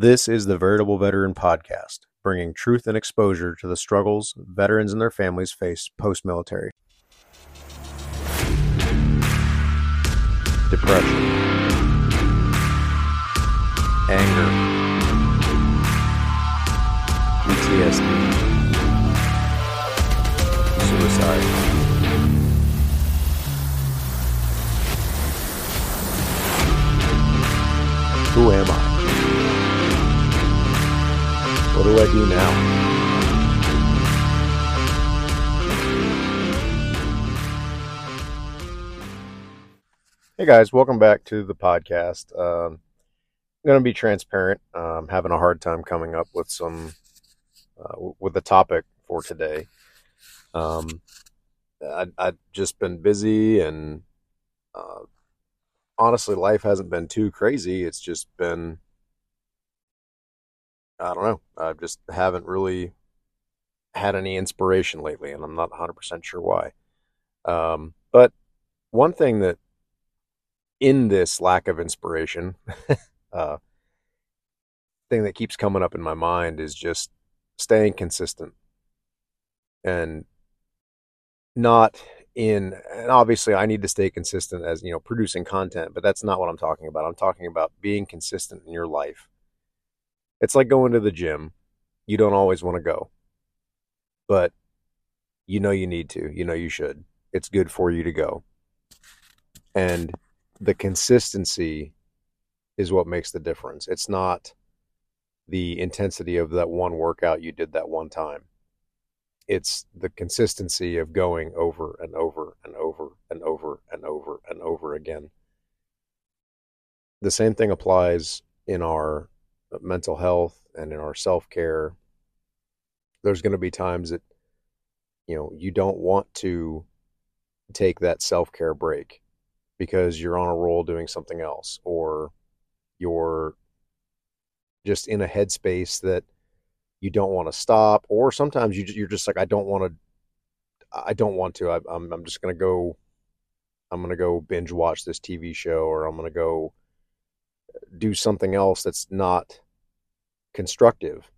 This is the Veritable Veteran Podcast, bringing truth and exposure to the struggles veterans and their families face post military. Depression, anger, PTSD, suicide. Who am I? What do I do now? Hey guys, welcome back to the podcast. Um, I'm going to be transparent. I'm having a hard time coming up with some uh, with the topic for today. Um, I, I've just been busy and uh, honestly, life hasn't been too crazy. It's just been, I don't know. I just haven't really had any inspiration lately, and I'm not 100% sure why. Um, but one thing that in this lack of inspiration, uh, thing that keeps coming up in my mind is just staying consistent and not in and obviously I need to stay consistent as you know producing content, but that's not what I'm talking about. I'm talking about being consistent in your life. It's like going to the gym. You don't always want to go. But you know you need to. You know you should. It's good for you to go. And the consistency is what makes the difference. It's not the intensity of that one workout you did that one time it's the consistency of going over and over and over and over and over and over again. The same thing applies in our mental health and in our self care. There's going to be times that, you know, you don't want to take that self care break because you're on a roll doing something else or you're just in a headspace that you don't want to stop, or sometimes you you're just like I don't want to. I don't want to. I, I'm I'm just gonna go. I'm gonna go binge watch this TV show, or I'm gonna go do something else that's not constructive,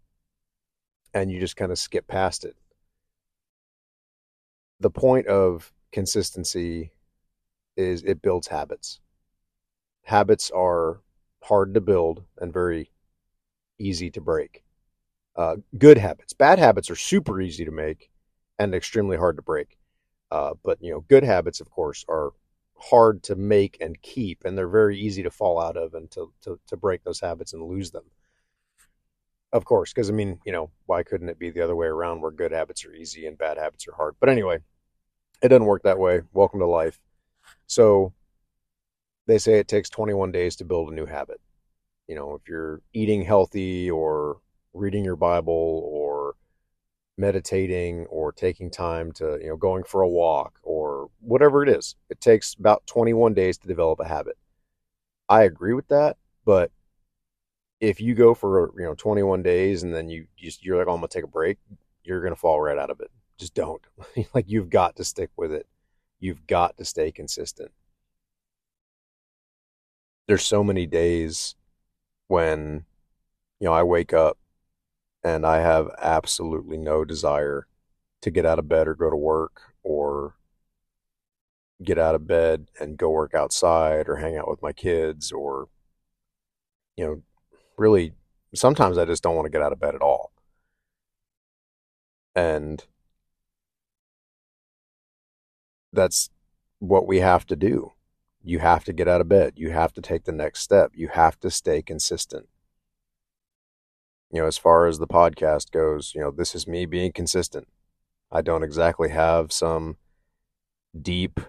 and you just kind of skip past it. The point of consistency is it builds habits. Habits are hard to build and very easy to break uh, good habits. Bad habits are super easy to make and extremely hard to break. Uh, but you know, good habits, of course, are hard to make and keep, and they're very easy to fall out of and to to, to break those habits and lose them. Of course, because I mean, you know, why couldn't it be the other way around, where good habits are easy and bad habits are hard? But anyway, it doesn't work that way. Welcome to life. So they say it takes 21 days to build a new habit. You know, if you're eating healthy or reading your Bible or meditating or taking time to, you know, going for a walk or whatever it is. It takes about 21 days to develop a habit. I agree with that, but if you go for, you know, 21 days and then you just you're like, oh, I'm going to take a break, you're going to fall right out of it. Just don't. like you've got to stick with it. You've got to stay consistent. There's so many days when you know I wake up and I have absolutely no desire to get out of bed or go to work or get out of bed and go work outside or hang out with my kids or you know really sometimes I just don't want to get out of bed at all. And that's what we have to do. You have to get out of bed. You have to take the next step. You have to stay consistent you know, as far as the podcast goes, you know, this is me being consistent. I don't exactly have some deep,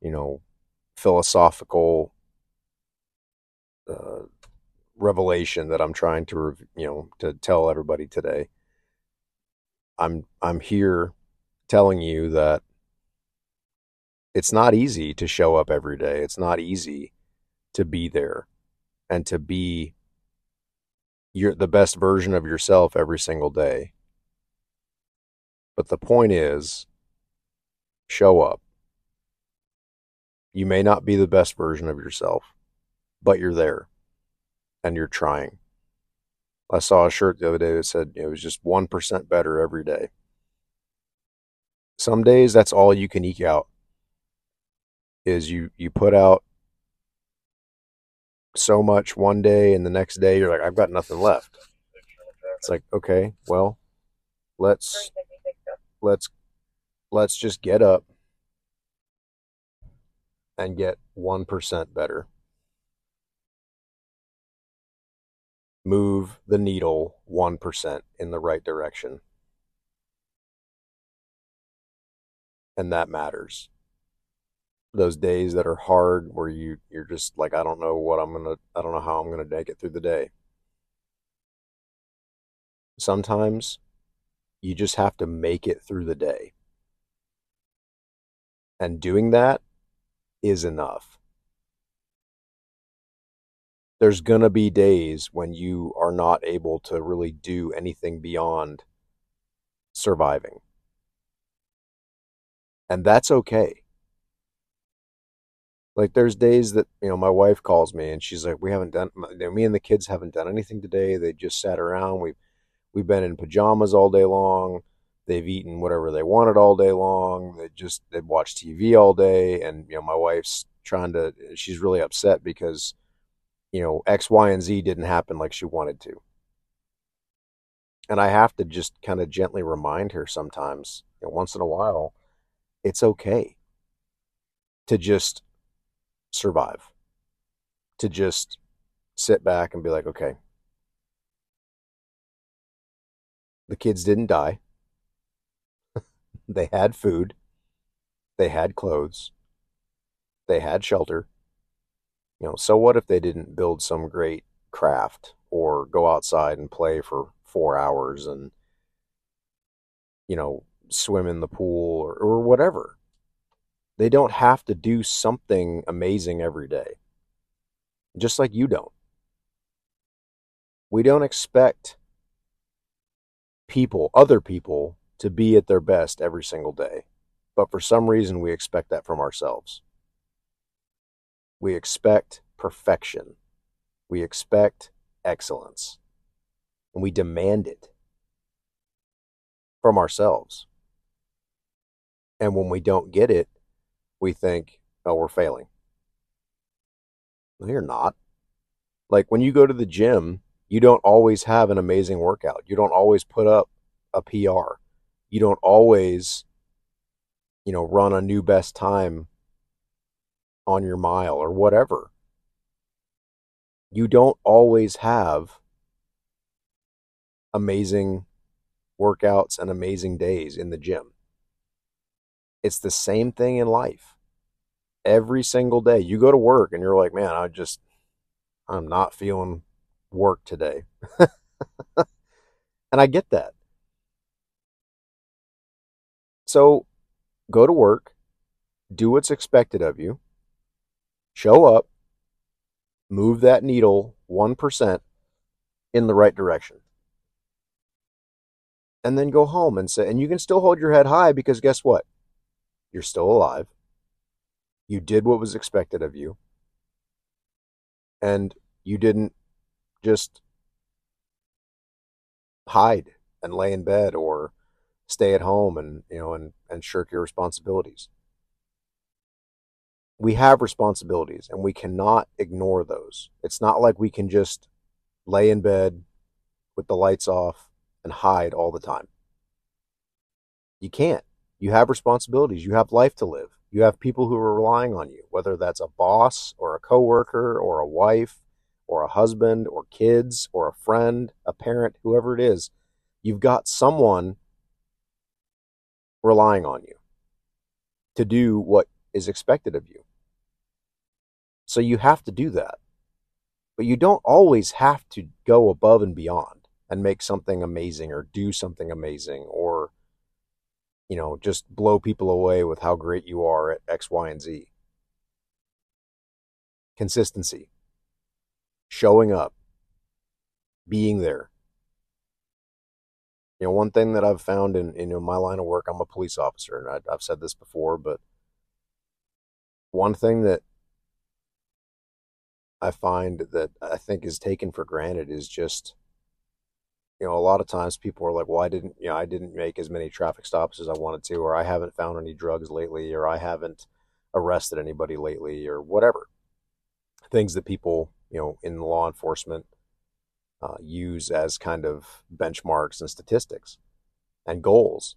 you know, philosophical uh, revelation that I'm trying to, you know, to tell everybody today. I'm I'm here telling you that it's not easy to show up every day. It's not easy to be there and to be you're the best version of yourself every single day. But the point is, show up. You may not be the best version of yourself, but you're there and you're trying. I saw a shirt the other day that said it was just 1% better every day. Some days that's all you can eke out is you you put out so much one day and the next day you're like I've got nothing left. It's like, okay, well, let's let's let's just get up and get 1% better. Move the needle 1% in the right direction. And that matters. Those days that are hard where you you're just like I don't know what I'm going to I don't know how I'm going to make it through the day. Sometimes you just have to make it through the day. And doing that is enough. There's going to be days when you are not able to really do anything beyond surviving. And that's okay. Like there's days that, you know, my wife calls me and she's like, we haven't done, you know, me and the kids haven't done anything today. They just sat around. We've, we've been in pajamas all day long they've eaten whatever they wanted all day long. They just they've watched TV all day, and you know my wife's trying to. She's really upset because you know X, Y, and Z didn't happen like she wanted to. And I have to just kind of gently remind her sometimes, you know, once in a while, it's okay to just survive, to just sit back and be like, okay, the kids didn't die. They had food. They had clothes. They had shelter. You know, so what if they didn't build some great craft or go outside and play for four hours and, you know, swim in the pool or, or whatever? They don't have to do something amazing every day, just like you don't. We don't expect people, other people, to be at their best every single day. But for some reason, we expect that from ourselves. We expect perfection. We expect excellence. And we demand it from ourselves. And when we don't get it, we think, oh, we're failing. No, you're not. Like when you go to the gym, you don't always have an amazing workout. You don't always put up a PR you don't always you know run a new best time on your mile or whatever you don't always have amazing workouts and amazing days in the gym it's the same thing in life every single day you go to work and you're like man i just i'm not feeling work today and i get that so go to work, do what's expected of you, show up, move that needle 1% in the right direction. And then go home and say, and you can still hold your head high because guess what? You're still alive. You did what was expected of you. And you didn't just hide and lay in bed or stay at home and you know and and shirk your responsibilities we have responsibilities and we cannot ignore those it's not like we can just lay in bed with the lights off and hide all the time you can't you have responsibilities you have life to live you have people who are relying on you whether that's a boss or a coworker or a wife or a husband or kids or a friend a parent whoever it is you've got someone relying on you to do what is expected of you. So you have to do that. But you don't always have to go above and beyond and make something amazing or do something amazing or, you know, just blow people away with how great you are at X, Y, and Z. Consistency, showing up, being there, you know, one thing that I've found in, in my line of work, I'm a police officer, and I, I've said this before, but one thing that I find that I think is taken for granted is just you know, a lot of times people are like, well, I didn't, you know, I didn't make as many traffic stops as I wanted to, or I haven't found any drugs lately, or I haven't arrested anybody lately, or whatever. Things that people, you know, in law enforcement uh, use as kind of benchmarks and statistics and goals.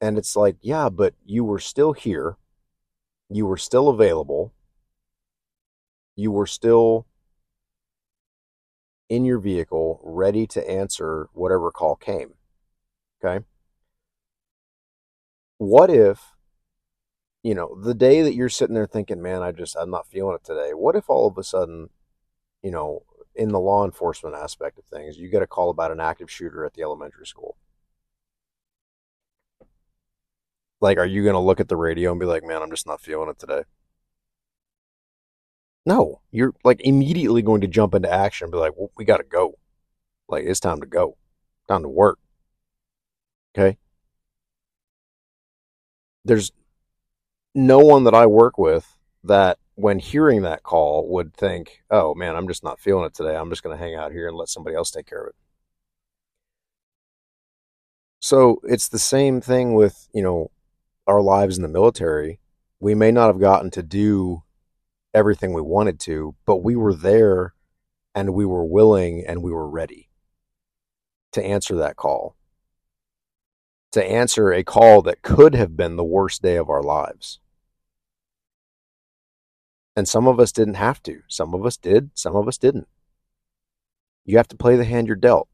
And it's like, yeah, but you were still here. You were still available. You were still in your vehicle, ready to answer whatever call came. Okay. What if, you know, the day that you're sitting there thinking, man, I just, I'm not feeling it today. What if all of a sudden, you know, in the law enforcement aspect of things, you get a call about an active shooter at the elementary school? Like, are you going to look at the radio and be like, man, I'm just not feeling it today? No, you're like immediately going to jump into action and be like, well, we got to go. Like, it's time to go, time to work. Okay. There's no one that I work with that when hearing that call would think, oh man, I'm just not feeling it today. I'm just going to hang out here and let somebody else take care of it. So it's the same thing with, you know, our lives in the military. We may not have gotten to do everything we wanted to, but we were there and we were willing and we were ready to answer that call. To answer a call that could have been the worst day of our lives. And some of us didn't have to. Some of us did, some of us didn't. You have to play the hand you're dealt.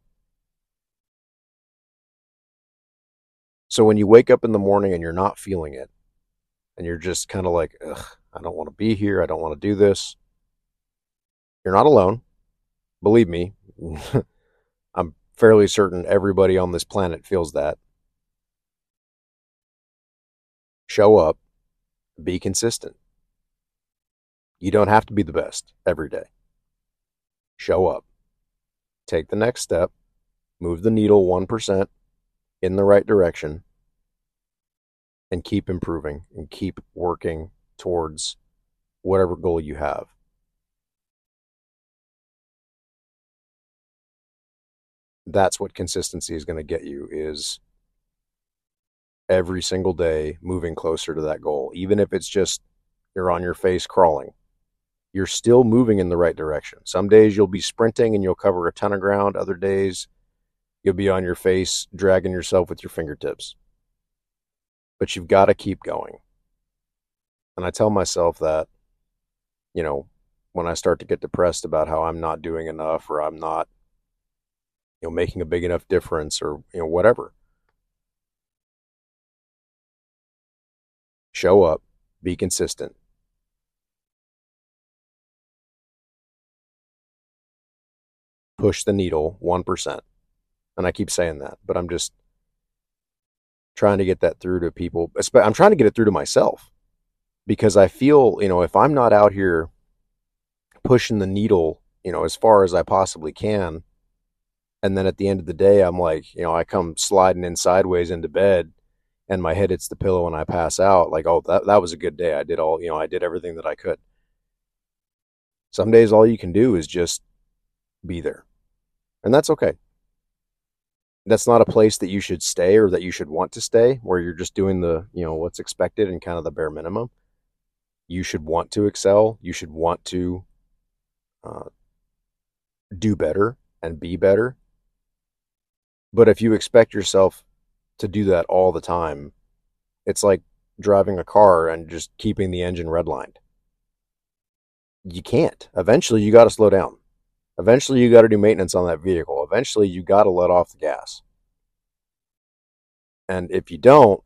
So when you wake up in the morning and you're not feeling it, and you're just kind of like, ugh, I don't want to be here. I don't want to do this. You're not alone. Believe me, I'm fairly certain everybody on this planet feels that. Show up, be consistent. You don't have to be the best every day. Show up. Take the next step. Move the needle 1% in the right direction and keep improving and keep working towards whatever goal you have. That's what consistency is going to get you is every single day moving closer to that goal. Even if it's just you're on your face crawling you're still moving in the right direction. Some days you'll be sprinting and you'll cover a ton of ground. Other days you'll be on your face dragging yourself with your fingertips. But you've got to keep going and I tell myself that, you know, when I start to get depressed about how I'm not doing enough or I'm not, you know, making a big enough difference or, you know, whatever. Show up, be consistent. Push the needle 1%. And I keep saying that, but I'm just trying to get that through to people. I'm trying to get it through to myself because I feel, you know, if I'm not out here pushing the needle, you know, as far as I possibly can, and then at the end of the day, I'm like, you know, I come sliding in sideways into bed and my head hits the pillow and I pass out, like, oh, that, that was a good day. I did all, you know, I did everything that I could. Some days, all you can do is just be there. And that's okay. That's not a place that you should stay or that you should want to stay, where you're just doing the, you know, what's expected and kind of the bare minimum you should want to excel. You should want to uh, do better and be better. But if you expect yourself to do that all the time, it's like driving a car and just keeping the engine redlined. You can't. Eventually, you got to slow down. Eventually, you got to do maintenance on that vehicle. Eventually, you got to let off the gas. And if you don't,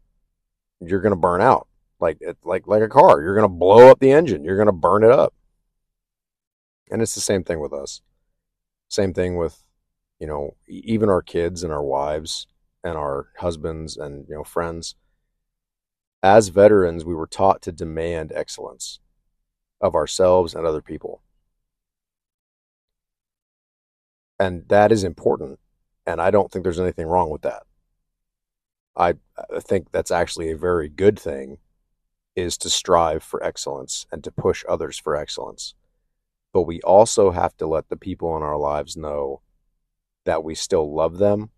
you're going to burn out like like like a car. You're going to blow up the engine. You're going to burn it up. And it's the same thing with us. Same thing with you know even our kids and our wives and our husbands and you know friends. As veterans, we were taught to demand excellence of ourselves and other people. And that is important. And I don't think there's anything wrong with that. I, I think that's actually a very good thing is to strive for excellence and to push others for excellence. But we also have to let the people in our lives know that we still love them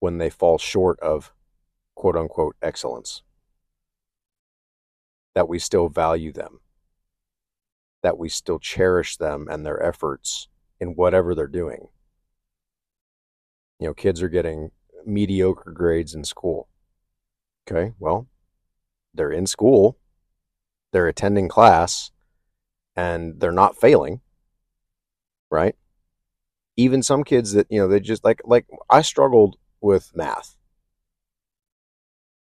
when they fall short of quote unquote excellence, that we still value them, that we still cherish them and their efforts in whatever they're doing. You know, kids are getting mediocre grades in school. Okay, well, they're in school, they're attending class, and they're not failing, right? Even some kids that, you know, they just like, like I struggled with math.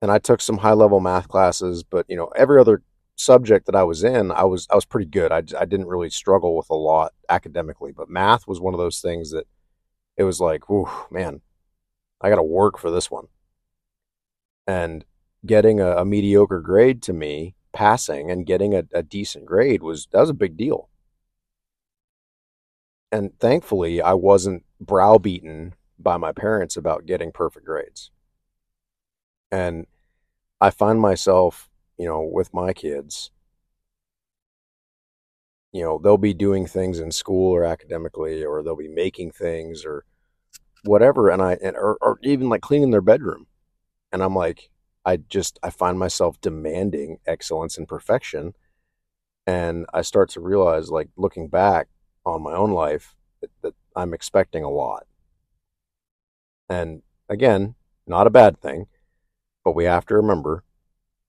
And I took some high level math classes, but, you know, every other subject that I was in, I was, I was pretty good. I, I didn't really struggle with a lot academically, but math was one of those things that it was like, whew, man, I got to work for this one. And getting a, a, mediocre grade to me, passing and getting a, a decent grade was that was a big deal. And thankfully, I wasn't browbeaten by my parents about getting perfect grades. And I find myself, you know, with my kids, you know, they'll be doing things in school or academically, or they'll be making things or whatever. And I, and, or, or even like cleaning their bedroom. And I'm like, I just, I find myself demanding excellence and perfection. And I start to realize, like, looking back on my own life, that, that I'm expecting a lot and again, not a bad thing, but we have to remember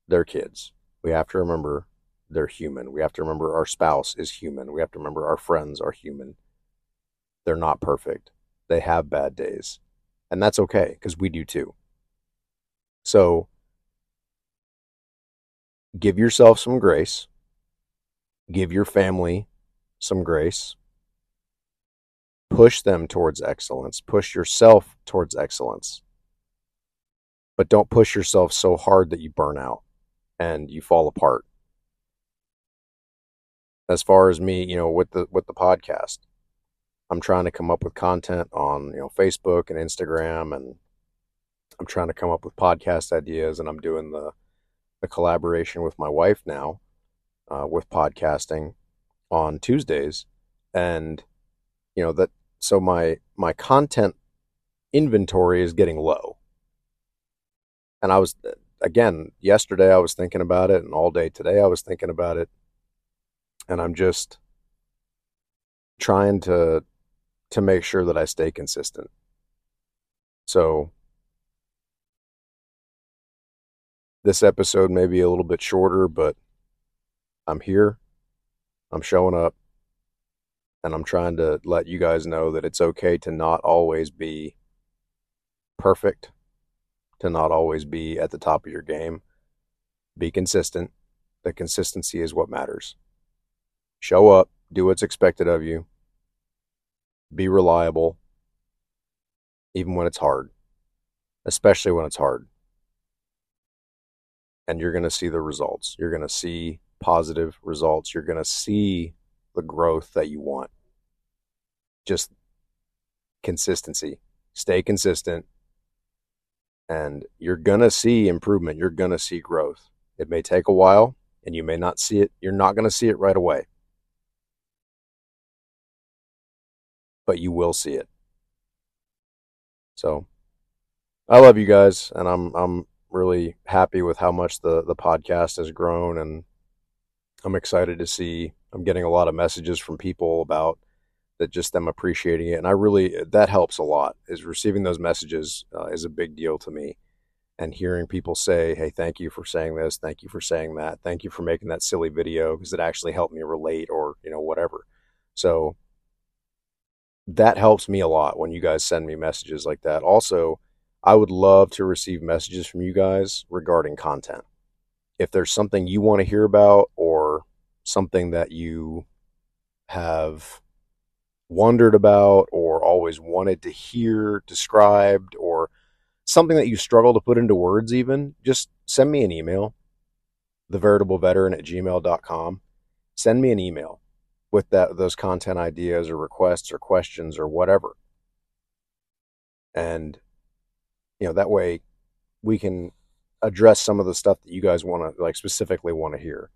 they're kids. We have to remember they're human. We have to remember our spouse is human. We have to remember our friends are human. They're not perfect. They have bad days. And that's okay because we do too. So give yourself some grace. Give your family some grace push them towards excellence, push yourself towards excellence. But don't push yourself so hard that you burn out and you fall apart. As far as me, you know, with the with the podcast, I'm trying to come up with content on, you know, Facebook and Instagram and I'm trying to come up with podcast ideas and I'm doing the the collaboration with my wife now uh, with podcasting on Tuesdays and you know that so my my content inventory is getting low. And I was again yesterday I was thinking about it and all day today I was thinking about it and I'm just trying to to make sure that I stay consistent. So this episode may be a little bit shorter, but I'm here. I'm showing up and I'm trying to let you guys know that it's okay to not always be perfect, to not always be at the top of your game. Be consistent. The consistency is what matters. Show up, do what's expected of you, be reliable, even when it's hard, especially when it's hard. And you're going to see the results. You're going to see positive results. You're going to see the growth that you want. Just consistency. Stay consistent and you're going to see improvement. You're going to see growth. It may take a while and you may not see it. You're not going to see it right away. But you will see it. So I love you guys and I'm I'm really happy with how much the the podcast has grown and I'm excited to see I'm getting a lot of messages from people about that just them appreciating it and i really that helps a lot is receiving those messages uh, is a big deal to me and hearing people say hey thank you for saying this thank you for saying that thank you for making that silly video because it actually helped me relate or you know whatever. So that helps me a lot when you guys send me messages like that. Also i would love to receive messages from you guys regarding content. If there's something you want to hear about or something that you have wondered about or always wanted to hear described or something that you struggle to put into words even just send me an email theveritableveteran at gmail.com send me an email with that those content ideas or requests or questions or whatever. And you know that way we can address some of the stuff that you guys want to like specifically want to hear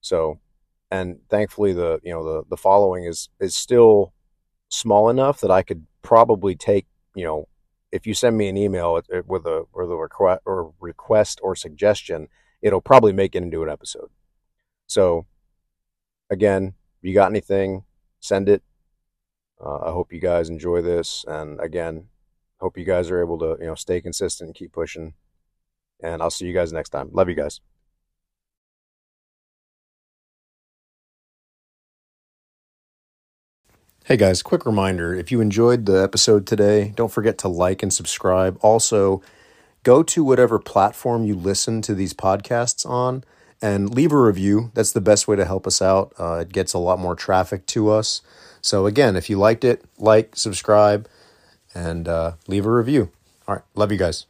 so and thankfully the you know the the following is is still small enough that I could probably take you know if you send me an email with a with a request or request or suggestion, it'll probably make it into an episode. So again, if you got anything, send it. Uh, I hope you guys enjoy this, and again, hope you guys are able to you know stay consistent and keep pushing. And I'll see you guys next time. Love you guys. Hey guys, quick reminder if you enjoyed the episode today, don't forget to like and subscribe. Also, go to whatever platform you listen to these podcasts on and leave a review. That's the best way to help us out. Uh, it gets a lot more traffic to us. So, again, if you liked it, like, subscribe, and uh, leave a review. All right. Love you guys.